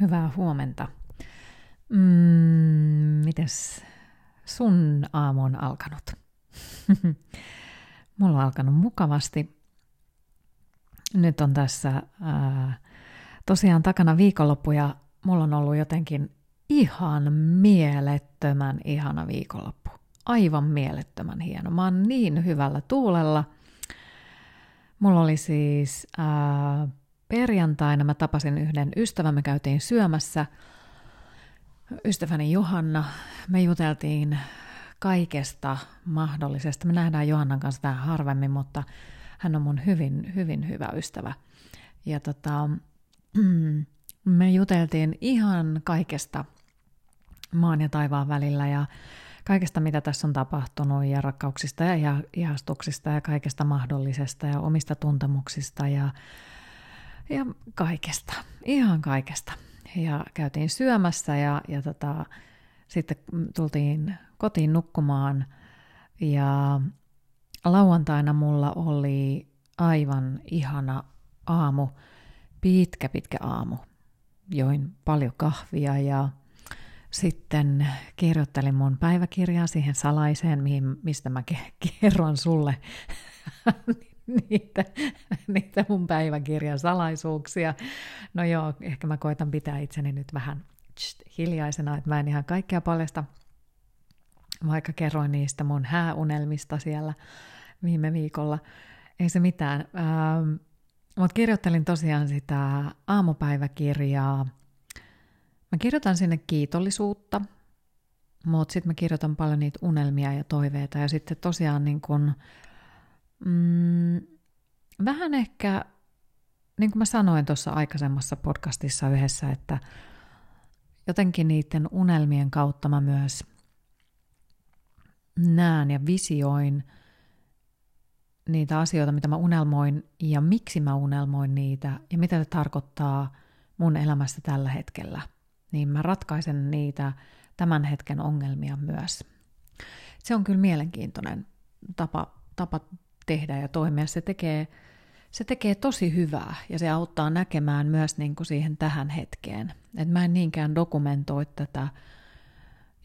Hyvää huomenta. Mm, mites sun aamu on alkanut? Mulla on alkanut mukavasti. Nyt on tässä ää, tosiaan takana viikonloppu ja mulla on ollut jotenkin ihan mielettömän ihana viikonloppu. Aivan mielettömän hieno. Mä oon niin hyvällä tuulella. Mulla oli siis ää, perjantaina mä tapasin yhden ystävän, me käytiin syömässä. Ystäväni Johanna, me juteltiin kaikesta mahdollisesta. Me nähdään Johannan kanssa vähän harvemmin, mutta hän on mun hyvin, hyvin hyvä ystävä. Ja tota, me juteltiin ihan kaikesta maan ja taivaan välillä ja kaikesta, mitä tässä on tapahtunut ja rakkauksista ja ihastuksista ja kaikesta mahdollisesta ja omista tuntemuksista ja ja kaikesta, ihan kaikesta. Ja käytiin syömässä ja, ja tota, sitten tultiin kotiin nukkumaan ja lauantaina mulla oli aivan ihana aamu, pitkä pitkä aamu. Join paljon kahvia ja sitten kirjoittelin mun päiväkirjaa siihen salaiseen, mihin, mistä mä kerron sulle niitä, niitä mun päiväkirjan salaisuuksia. No joo, ehkä mä koitan pitää itseni nyt vähän hiljaisena, että mä en ihan kaikkea paljasta, vaikka kerroin niistä mun hääunelmista siellä viime viikolla. Ei se mitään. Ähm, Mutta kirjoittelin tosiaan sitä aamupäiväkirjaa. Mä kirjoitan sinne kiitollisuutta, mutta sitten mä kirjoitan paljon niitä unelmia ja toiveita. Ja sitten tosiaan niin kun, Mm, vähän ehkä, niin kuin mä sanoin tuossa aikaisemmassa podcastissa yhdessä, että jotenkin niiden unelmien kautta mä myös näen ja visioin niitä asioita, mitä mä unelmoin ja miksi mä unelmoin niitä ja mitä se tarkoittaa mun elämässä tällä hetkellä. Niin mä ratkaisen niitä tämän hetken ongelmia myös. Se on kyllä mielenkiintoinen tapa, tapa tehdä ja toimia. Se tekee, se tekee tosi hyvää ja se auttaa näkemään myös niin kuin siihen tähän hetkeen. Et mä en niinkään dokumentoi tätä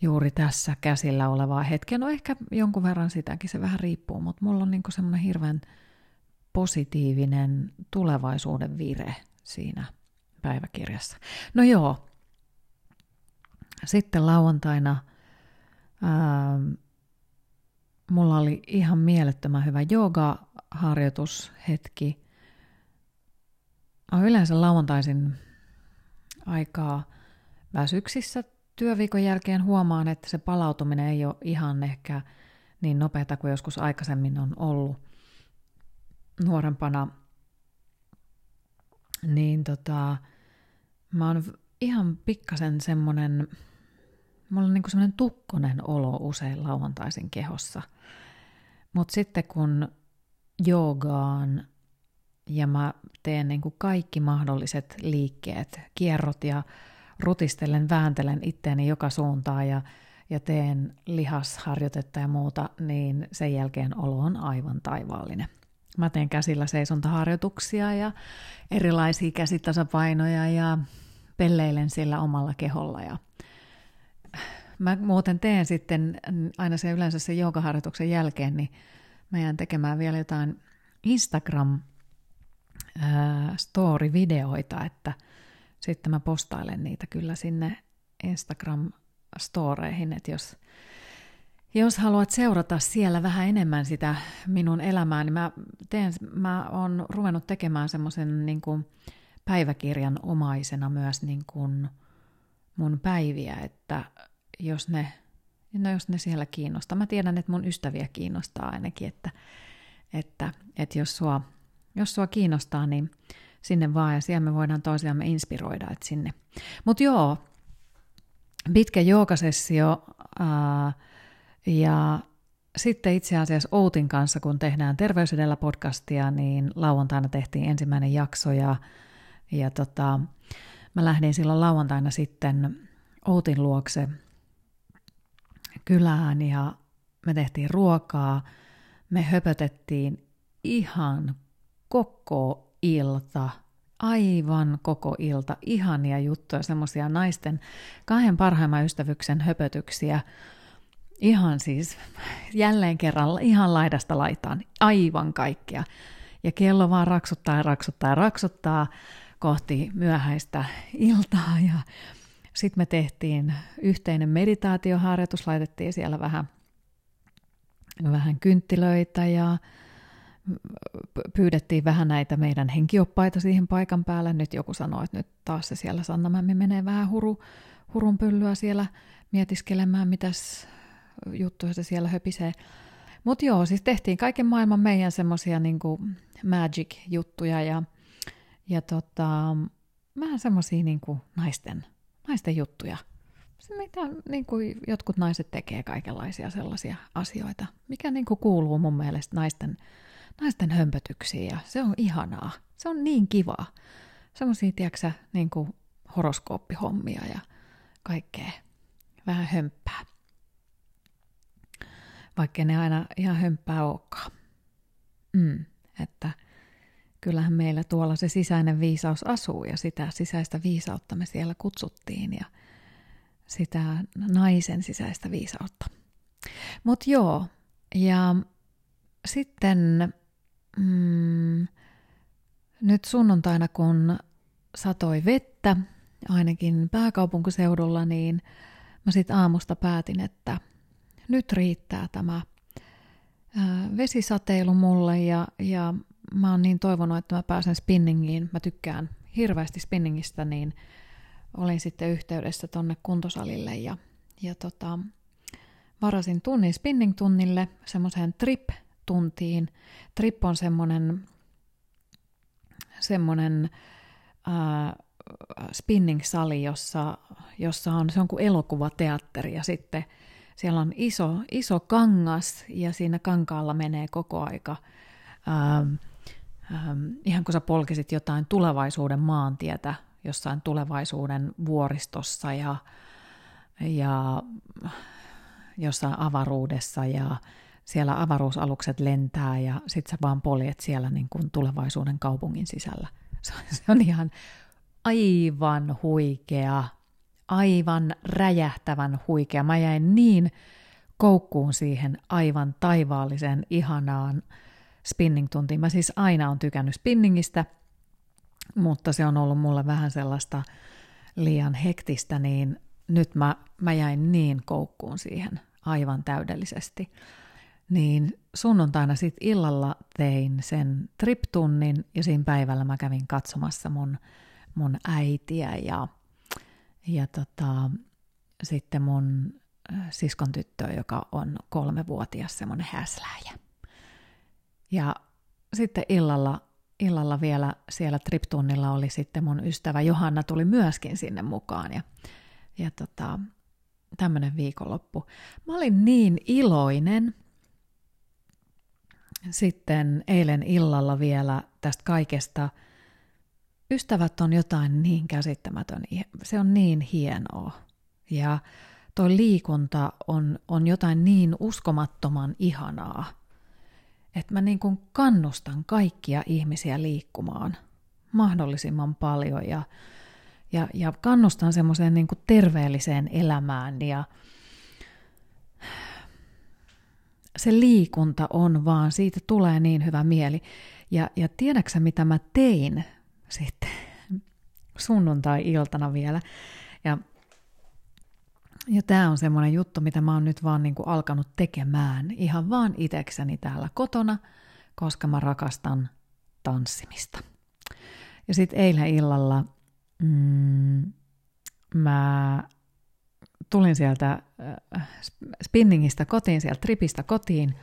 juuri tässä käsillä olevaa hetkeä. No ehkä jonkun verran sitäkin, se vähän riippuu, mutta mulla on niin semmoinen hirveän positiivinen tulevaisuuden vire siinä päiväkirjassa. No joo, sitten lauantaina ää, mulla oli ihan mielettömän hyvä jooga-harjoitushetki. Mä yleensä lauantaisin aikaa väsyksissä työviikon jälkeen huomaan, että se palautuminen ei ole ihan ehkä niin nopeata kuin joskus aikaisemmin on ollut nuorempana. Niin tota, mä oon ihan pikkasen semmonen, mulla on niinku semmoinen tukkonen olo usein lauantaisin kehossa – mutta sitten kun joogaan ja mä teen niin kuin kaikki mahdolliset liikkeet, kierrot ja rutistelen, vääntelen itteeni joka suuntaan ja, ja teen lihasharjoitetta ja muuta, niin sen jälkeen olo on aivan taivaallinen. Mä teen käsillä seisontaharjoituksia ja erilaisia käsitasapainoja ja pelleilen sillä omalla keholla ja Mä muuten teen sitten aina se yleensä sen joogaharjoituksen jälkeen, niin mä jään tekemään vielä jotain Instagram story-videoita, että sitten mä postailen niitä kyllä sinne Instagram-storeihin, että jos, jos haluat seurata siellä vähän enemmän sitä minun elämää, niin mä, teen, mä oon ruvennut tekemään semmoisen niin päiväkirjan omaisena myös niin kuin mun päiviä, että jos ne, no jos ne siellä kiinnostaa. Mä tiedän, että mun ystäviä kiinnostaa ainakin, että, että, että jos, sua, jos sua kiinnostaa, niin sinne vaan ja siellä me voidaan toisiamme inspiroida, että sinne. Mutta joo, pitkä jookasessio ää, ja sitten itse asiassa Outin kanssa, kun tehdään Terveys podcastia, niin lauantaina tehtiin ensimmäinen jakso ja, ja tota, mä lähdin silloin lauantaina sitten Outin luokse kylään ja me tehtiin ruokaa. Me höpötettiin ihan koko ilta aivan koko ilta ihania juttuja, semmoisia naisten kahden parhaimman ystävyksen höpötyksiä. Ihan siis jälleen kerran ihan laidasta laitaan, aivan kaikkea. Ja kello vaan raksuttaa ja raksuttaa ja raksuttaa kohti myöhäistä iltaa ja sitten me tehtiin yhteinen meditaatioharjoitus, laitettiin siellä vähän, vähän kynttilöitä ja pyydettiin vähän näitä meidän henkioppaita siihen paikan päälle. Nyt joku sanoi, että nyt taas se siellä Sannamämmi menee vähän huru, hurun pyllyä siellä mietiskelemään, mitäs juttuja se siellä höpisee. Mutta joo, siis tehtiin kaiken maailman meidän semmoisia niinku magic-juttuja ja, ja tota, vähän semmoisia niinku naisten, naisten juttuja. Se, mitä niin kuin jotkut naiset tekee kaikenlaisia sellaisia asioita, mikä niin kuin kuuluu mun mielestä naisten naisten hömpötyksiä ja se on ihanaa. Se on niin kivaa. Semmoisia, tiedätkö niin kuin horoskooppihommia ja kaikkea. Vähän hömppää. Vaikka ne aina ihan hömppää olekaan. Mm, että kyllähän meillä tuolla se sisäinen viisaus asuu ja sitä sisäistä viisautta me siellä kutsuttiin ja sitä naisen sisäistä viisautta. Mutta joo, ja sitten mm, nyt sunnuntaina, kun satoi vettä, ainakin pääkaupunkiseudulla, niin mä sitten aamusta päätin, että nyt riittää tämä vesisateilu mulle ja, ja mä oon niin toivonut, että mä pääsen spinningiin. Mä tykkään hirveästi spinningistä, niin olin sitten yhteydessä tonne kuntosalille ja, ja tota, varasin tunnin spinning-tunnille, semmoiseen trip tuntiin. Trip on semmoinen äh, spinning-sali, jossa, jossa on, se on kuin elokuvateatteri ja sitten siellä on iso, iso kangas ja siinä kankaalla menee koko aika ähm, ähm, ihan kun sä polkisit jotain tulevaisuuden maantietä jossain tulevaisuuden vuoristossa ja, ja jossain avaruudessa ja siellä avaruusalukset lentää ja sit sä vaan poljet siellä niin kuin tulevaisuuden kaupungin sisällä. Se on, se on ihan aivan huikea, aivan räjähtävän huikea. Mä jäin niin koukkuun siihen aivan taivaalliseen, ihanaan spinning-tuntiin. Mä siis aina on tykännyt spinningistä, mutta se on ollut mulle vähän sellaista liian hektistä, niin nyt mä, mä jäin niin koukkuun siihen aivan täydellisesti niin sunnuntaina sitten illalla tein sen trip-tunnin ja siinä päivällä mä kävin katsomassa mun, mun äitiä ja, ja tota, sitten mun äh, siskon tyttö, joka on kolmevuotias, semmoinen häsläjä. Ja sitten illalla, illalla vielä siellä trip-tunnilla oli sitten mun ystävä Johanna tuli myöskin sinne mukaan ja, ja tota, tämmöinen viikonloppu. Mä olin niin iloinen, sitten eilen illalla vielä tästä kaikesta. Ystävät on jotain niin käsittämätön, se on niin hienoa. Ja toi liikunta on, on jotain niin uskomattoman ihanaa, että mä niin kuin kannustan kaikkia ihmisiä liikkumaan mahdollisimman paljon ja, ja, ja kannustan semmoiseen niin terveelliseen elämään ja, se liikunta on vaan, siitä tulee niin hyvä mieli. Ja, ja tiedäksä mitä mä tein sitten sunnuntai-iltana vielä. Ja, tämä on semmoinen juttu, mitä mä oon nyt vaan niin kuin alkanut tekemään ihan vaan itekseni täällä kotona, koska mä rakastan tanssimista. Ja sitten eilen illalla mm, mä tulin sieltä äh, spinningistä kotiin, sieltä tripistä kotiin.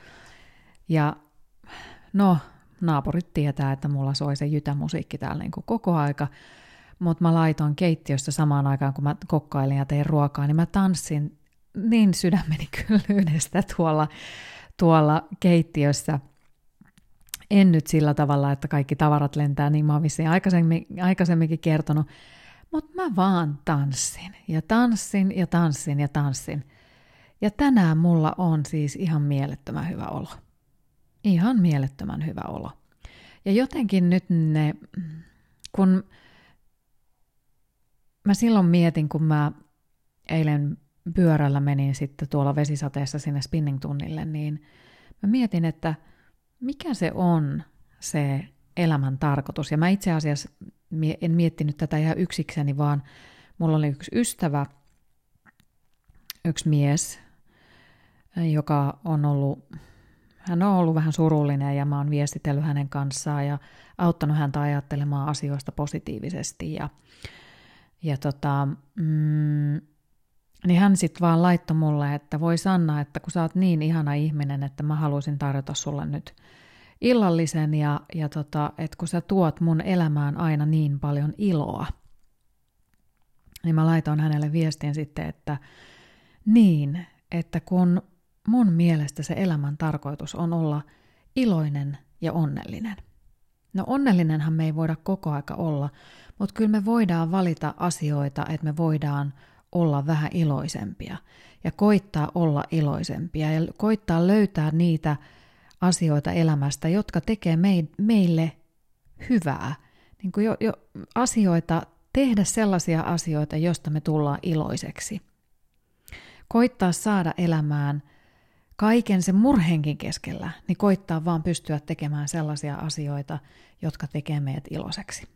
Ja no, naapurit tietää, että mulla soi se jytämusiikki täällä niin kuin koko aika. Mutta mä laitoin keittiöstä samaan aikaan, kun mä kokkailin ja tein ruokaa, niin mä tanssin niin sydämeni kyllyydestä tuolla, tuolla keittiössä. En nyt sillä tavalla, että kaikki tavarat lentää, niin mä oon vissiin aikaisemmin, aikaisemminkin kertonut, mutta mä vaan tanssin ja tanssin ja tanssin ja tanssin. Ja tänään mulla on siis ihan mielettömän hyvä olo. Ihan mielettömän hyvä olo. Ja jotenkin nyt ne kun mä silloin mietin, kun mä eilen pyörällä menin sitten tuolla vesisateessa sinne spinning-tunnille, niin mä mietin, että mikä se on se elämän tarkoitus. Ja mä itse asiassa en miettinyt tätä ihan yksikseni, vaan mulla oli yksi ystävä, yksi mies, joka on ollut, hän on ollut vähän surullinen ja mä oon viestitellyt hänen kanssaan ja auttanut häntä ajattelemaan asioista positiivisesti. Ja, ja tota, mm, niin hän sitten vaan laittoi mulle, että voi Sanna, että kun sä oot niin ihana ihminen, että mä haluaisin tarjota sulle nyt illallisen ja, ja tota, että kun sä tuot mun elämään aina niin paljon iloa, niin mä laitoin hänelle viestin sitten, että niin, että kun mun mielestä se elämän tarkoitus on olla iloinen ja onnellinen. No onnellinenhan me ei voida koko aika olla, mutta kyllä me voidaan valita asioita, että me voidaan olla vähän iloisempia ja koittaa olla iloisempia ja koittaa löytää niitä asioita elämästä, jotka tekee meille hyvää. Niin kuin jo, jo asioita, tehdä sellaisia asioita, joista me tullaan iloiseksi. Koittaa saada elämään kaiken sen murhenkin keskellä, niin koittaa vaan pystyä tekemään sellaisia asioita, jotka tekee meidät iloiseksi.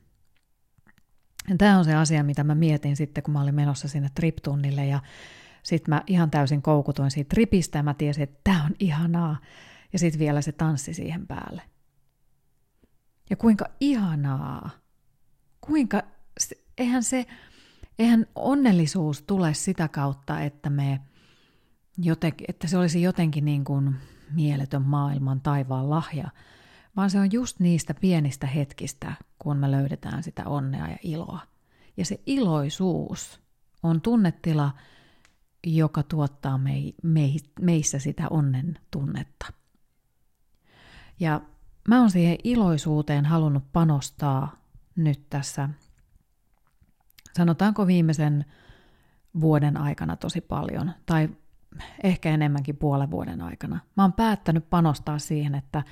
Tämä on se asia, mitä mä mietin sitten, kun mä olin menossa sinne triptunnille ja sitten mä ihan täysin koukutuin siitä tripistä ja mä tiesin, että tämä on ihanaa. Ja sitten vielä se tanssi siihen päälle. Ja kuinka ihanaa. Kuinka, eihän se, eihän onnellisuus tule sitä kautta, että me jotenkin, että se olisi jotenkin niin kuin mieletön maailman taivaan lahja, vaan se on just niistä pienistä hetkistä, kun me löydetään sitä onnea ja iloa. Ja se iloisuus on tunnetila, joka tuottaa mei, mei, meissä sitä onnen tunnetta. Ja mä oon siihen iloisuuteen halunnut panostaa nyt tässä, sanotaanko viimeisen vuoden aikana tosi paljon, tai ehkä enemmänkin puolen vuoden aikana. Mä oon päättänyt panostaa siihen, että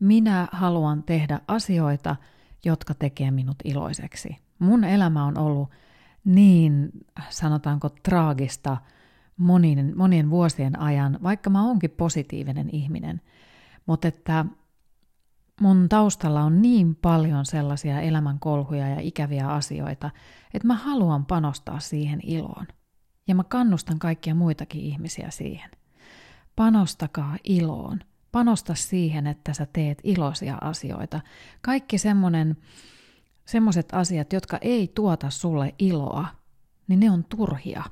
minä haluan tehdä asioita, jotka tekee minut iloiseksi. Mun elämä on ollut niin, sanotaanko, traagista monien, monien vuosien ajan, vaikka mä oonkin positiivinen ihminen. Mutta että mun taustalla on niin paljon sellaisia elämänkolhuja ja ikäviä asioita, että mä haluan panostaa siihen iloon. Ja mä kannustan kaikkia muitakin ihmisiä siihen. Panostakaa iloon. Panosta siihen, että sä teet iloisia asioita. Kaikki semmonen, semmoiset asiat, jotka ei tuota sulle iloa, niin ne on turhia.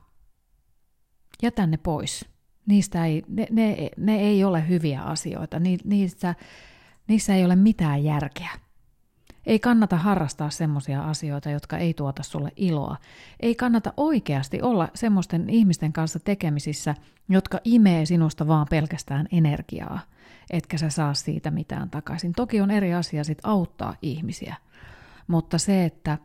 Jätä ne pois. Niistä ei, ne, ne, ne ei ole hyviä asioita. Ni, niissä, niissä ei ole mitään järkeä. Ei kannata harrastaa semmoisia asioita, jotka ei tuota sulle iloa. Ei kannata oikeasti olla semmoisten ihmisten kanssa tekemisissä, jotka imee sinusta vaan pelkästään energiaa, etkä sä saa siitä mitään takaisin. Toki on eri asia sit auttaa ihmisiä, mutta se, että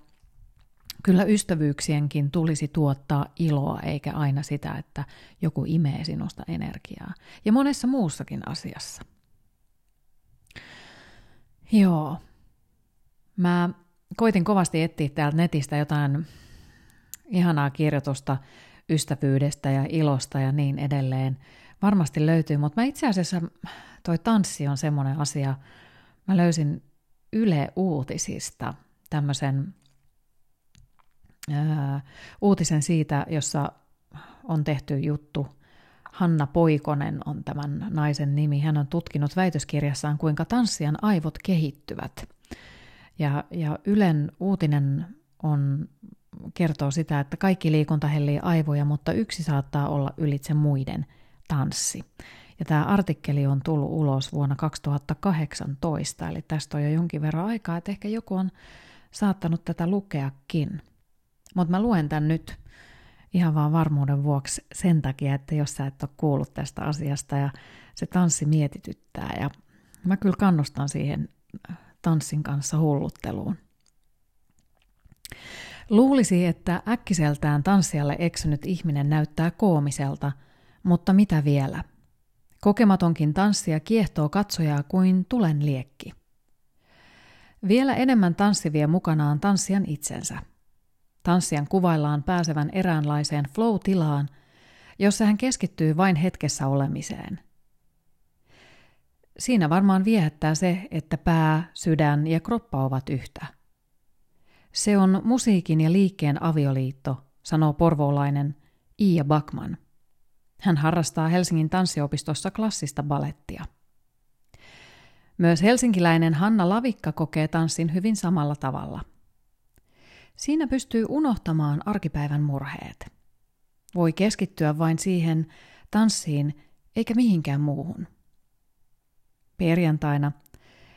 kyllä ystävyyksienkin tulisi tuottaa iloa, eikä aina sitä, että joku imee sinusta energiaa. Ja monessa muussakin asiassa. Joo, Mä koitin kovasti etsiä täältä netistä jotain ihanaa kirjoitusta ystävyydestä ja ilosta ja niin edelleen. Varmasti löytyy, mutta mä itse asiassa toi tanssi on semmoinen asia, mä löysin Yle Uutisista tämmöisen ää, uutisen siitä, jossa on tehty juttu. Hanna Poikonen on tämän naisen nimi. Hän on tutkinut väitöskirjassaan, kuinka tanssijan aivot kehittyvät. Ja, ja Ylen uutinen on, kertoo sitä, että kaikki liikunta hellii aivoja, mutta yksi saattaa olla ylitse muiden tanssi. Ja tämä artikkeli on tullut ulos vuonna 2018, eli tästä on jo jonkin verran aikaa, että ehkä joku on saattanut tätä lukeakin. Mutta mä luen tämän nyt ihan vaan varmuuden vuoksi sen takia, että jos sä et ole kuullut tästä asiasta ja se tanssi mietityttää ja mä kyllä kannustan siihen tanssin kanssa hullutteluun. Luulisi, että äkkiseltään tanssijalle eksynyt ihminen näyttää koomiselta, mutta mitä vielä? Kokematonkin tanssija kiehtoo katsojaa kuin tulen liekki. Vielä enemmän tanssi vie mukanaan tanssijan itsensä. Tanssijan kuvaillaan pääsevän eräänlaiseen flow-tilaan, jossa hän keskittyy vain hetkessä olemiseen. Siinä varmaan viehättää se, että pää, sydän ja kroppa ovat yhtä. Se on musiikin ja liikkeen avioliitto, sanoo porvoolainen Iia Bakman. Hän harrastaa Helsingin tanssiopistossa klassista balettia. Myös helsinkiläinen Hanna Lavikka kokee tanssin hyvin samalla tavalla. Siinä pystyy unohtamaan arkipäivän murheet. Voi keskittyä vain siihen tanssiin eikä mihinkään muuhun. Perjantaina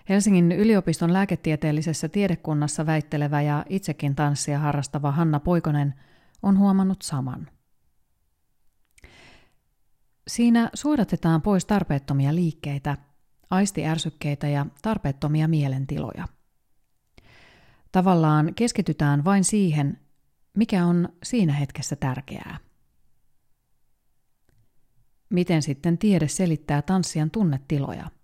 Helsingin yliopiston lääketieteellisessä tiedekunnassa väittelevä ja itsekin tanssia harrastava Hanna Poikonen on huomannut saman. Siinä suodatetaan pois tarpeettomia liikkeitä, aistiärsykkeitä ja tarpeettomia mielentiloja. Tavallaan keskitytään vain siihen, mikä on siinä hetkessä tärkeää. Miten sitten tiede selittää tanssijan tunnetiloja?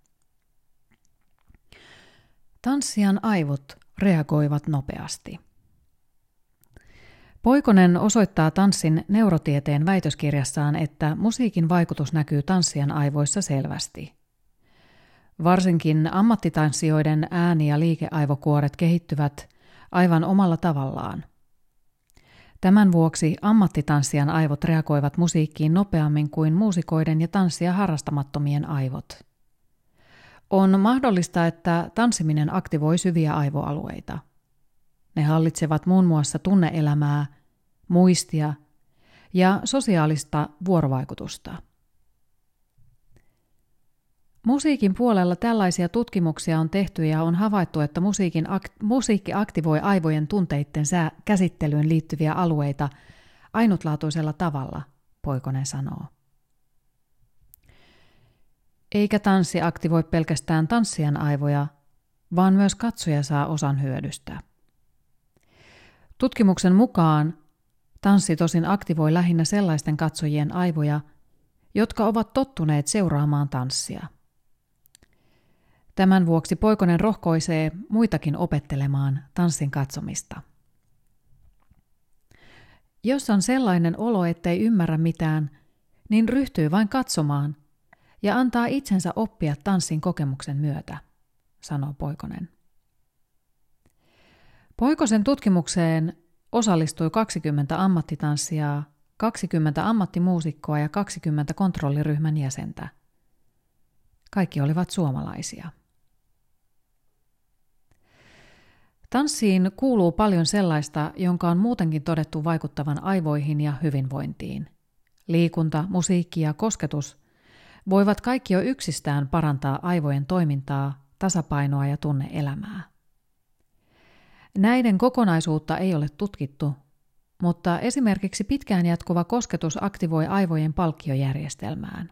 Tanssijan aivot reagoivat nopeasti. Poikonen osoittaa tanssin neurotieteen väitöskirjassaan, että musiikin vaikutus näkyy tanssijan aivoissa selvästi. Varsinkin ammattitanssijoiden ääni- ja liikeaivokuoret kehittyvät aivan omalla tavallaan. Tämän vuoksi ammattitanssijan aivot reagoivat musiikkiin nopeammin kuin muusikoiden ja tanssia harrastamattomien aivot. On mahdollista, että tanssiminen aktivoi syviä aivoalueita. Ne hallitsevat muun muassa tunneelämää, muistia ja sosiaalista vuorovaikutusta. Musiikin puolella tällaisia tutkimuksia on tehty ja on havaittu, että musiikin ak- musiikki aktivoi aivojen tunteiden sää- käsittelyyn liittyviä alueita ainutlaatuisella tavalla, Poikonen sanoo. Eikä tanssi aktivoi pelkästään tanssijan aivoja, vaan myös katsoja saa osan hyödystä. Tutkimuksen mukaan tanssi tosin aktivoi lähinnä sellaisten katsojien aivoja, jotka ovat tottuneet seuraamaan tanssia. Tämän vuoksi Poikonen rohkoisee muitakin opettelemaan tanssin katsomista. Jos on sellainen olo, ettei ymmärrä mitään, niin ryhtyy vain katsomaan – ja antaa itsensä oppia tanssin kokemuksen myötä, sanoo Poikonen. Poikosen tutkimukseen osallistui 20 ammattitanssijaa, 20 ammattimuusikkoa ja 20 kontrolliryhmän jäsentä. Kaikki olivat suomalaisia. Tanssiin kuuluu paljon sellaista, jonka on muutenkin todettu vaikuttavan aivoihin ja hyvinvointiin. Liikunta, musiikki ja kosketus voivat kaikki jo yksistään parantaa aivojen toimintaa, tasapainoa ja tunneelämää. Näiden kokonaisuutta ei ole tutkittu, mutta esimerkiksi pitkään jatkuva kosketus aktivoi aivojen palkkiojärjestelmään.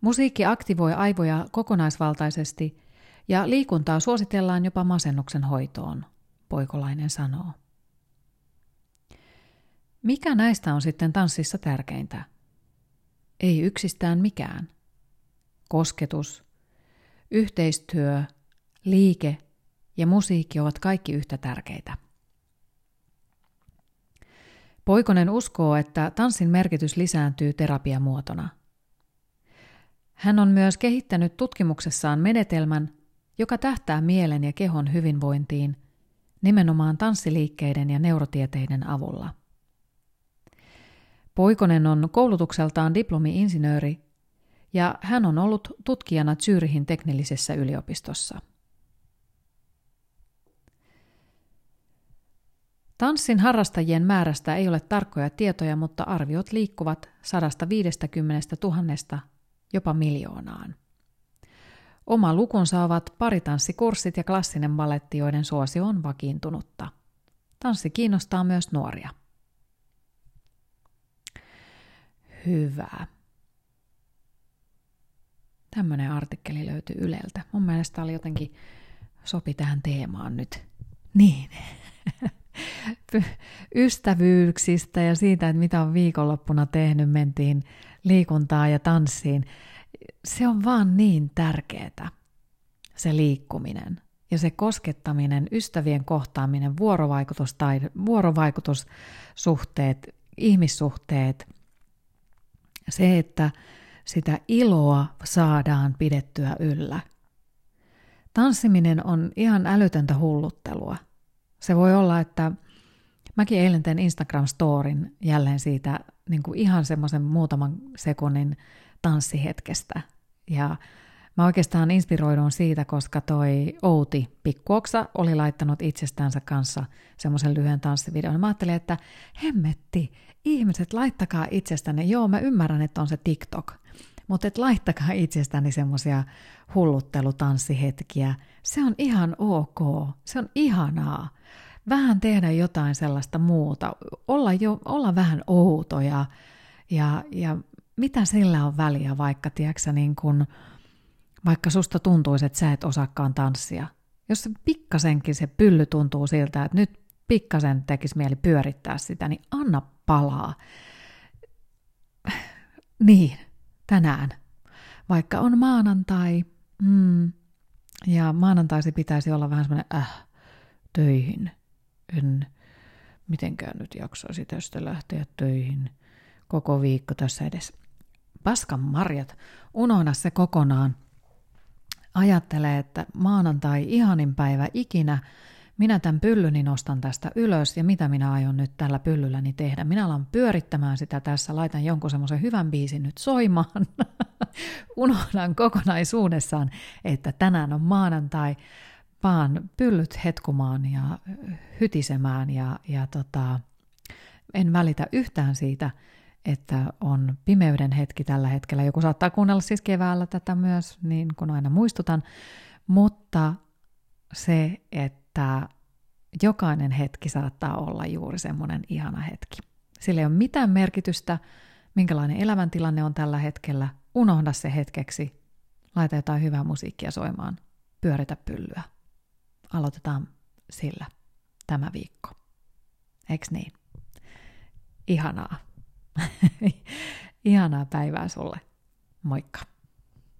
Musiikki aktivoi aivoja kokonaisvaltaisesti ja liikuntaa suositellaan jopa masennuksen hoitoon, poikolainen sanoo. Mikä näistä on sitten tanssissa tärkeintä? Ei yksistään mikään. Kosketus, yhteistyö, liike ja musiikki ovat kaikki yhtä tärkeitä. Poikonen uskoo, että tanssin merkitys lisääntyy terapiamuotona. Hän on myös kehittänyt tutkimuksessaan menetelmän, joka tähtää mielen ja kehon hyvinvointiin nimenomaan tanssiliikkeiden ja neurotieteiden avulla. Poikonen on koulutukseltaan diplomi-insinööri ja hän on ollut tutkijana Zyrihin teknillisessä yliopistossa. Tanssin harrastajien määrästä ei ole tarkkoja tietoja, mutta arviot liikkuvat 150 000 jopa miljoonaan. Oma lukunsa ovat paritanssikurssit ja klassinen balletti, joiden suosio on vakiintunutta. Tanssi kiinnostaa myös nuoria. Hyvä. Tämmöinen artikkeli löytyy Yleltä. Mun mielestä oli jotenkin sopi tähän teemaan nyt. Niin. Ystävyyksistä ja siitä, että mitä on viikonloppuna tehnyt, mentiin liikuntaa ja tanssiin. Se on vaan niin tärkeää, se liikkuminen. ja se koskettaminen, ystävien kohtaaminen, vuorovaikutus tai vuorovaikutussuhteet, ihmissuhteet, se, että sitä iloa saadaan pidettyä yllä. Tanssiminen on ihan älytöntä hulluttelua. Se voi olla, että mäkin eilen tein Instagram-storin jälleen siitä niin kuin ihan semmoisen muutaman sekunnin tanssihetkestä. Ja Mä oikeastaan inspiroidun siitä, koska toi Outi Pikkuoksa oli laittanut itsestänsä kanssa semmoisen lyhyen tanssivideon. Mä ajattelin, että hemmetti, ihmiset laittakaa itsestänne, joo mä ymmärrän, että on se TikTok, mutta et laittakaa itsestäni semmoisia hulluttelutanssihetkiä. Se on ihan ok, se on ihanaa. Vähän tehdä jotain sellaista muuta, olla, jo, olla vähän outoja ja, ja mitä sillä on väliä, vaikka tiedätkö, niin kun, vaikka susta tuntuisi, että sä et osaakaan tanssia. Jos se pikkasenkin se pylly tuntuu siltä, että nyt pikkasen tekisi mieli pyörittää sitä, niin anna palaa. Niin, tänään. Vaikka on maanantai, mm, ja maanantaisi pitäisi olla vähän semmoinen äh, töihin. En mitenkään nyt jaksaisi tästä lähteä töihin koko viikko tässä edes. Paskan marjat, unohda se kokonaan ajattelee, että maanantai ihanin päivä ikinä, minä tämän pyllyni nostan tästä ylös ja mitä minä aion nyt tällä pyllylläni tehdä. Minä alan pyörittämään sitä tässä, laitan jonkun semmoisen hyvän biisin nyt soimaan. Unohdan kokonaisuudessaan, että tänään on maanantai, vaan pyllyt hetkumaan ja hytisemään ja, ja tota, en välitä yhtään siitä, että on pimeyden hetki tällä hetkellä. Joku saattaa kuunnella siis keväällä tätä myös, niin kuin aina muistutan, mutta se, että jokainen hetki saattaa olla juuri semmoinen ihana hetki. Sillä ei ole mitään merkitystä, minkälainen elämäntilanne on tällä hetkellä. Unohda se hetkeksi, laita jotain hyvää musiikkia soimaan, pyöritä pyllyä. Aloitetaan sillä tämä viikko. Eiks niin? Ihanaa. Ihanaa päivää sulle. Moikka!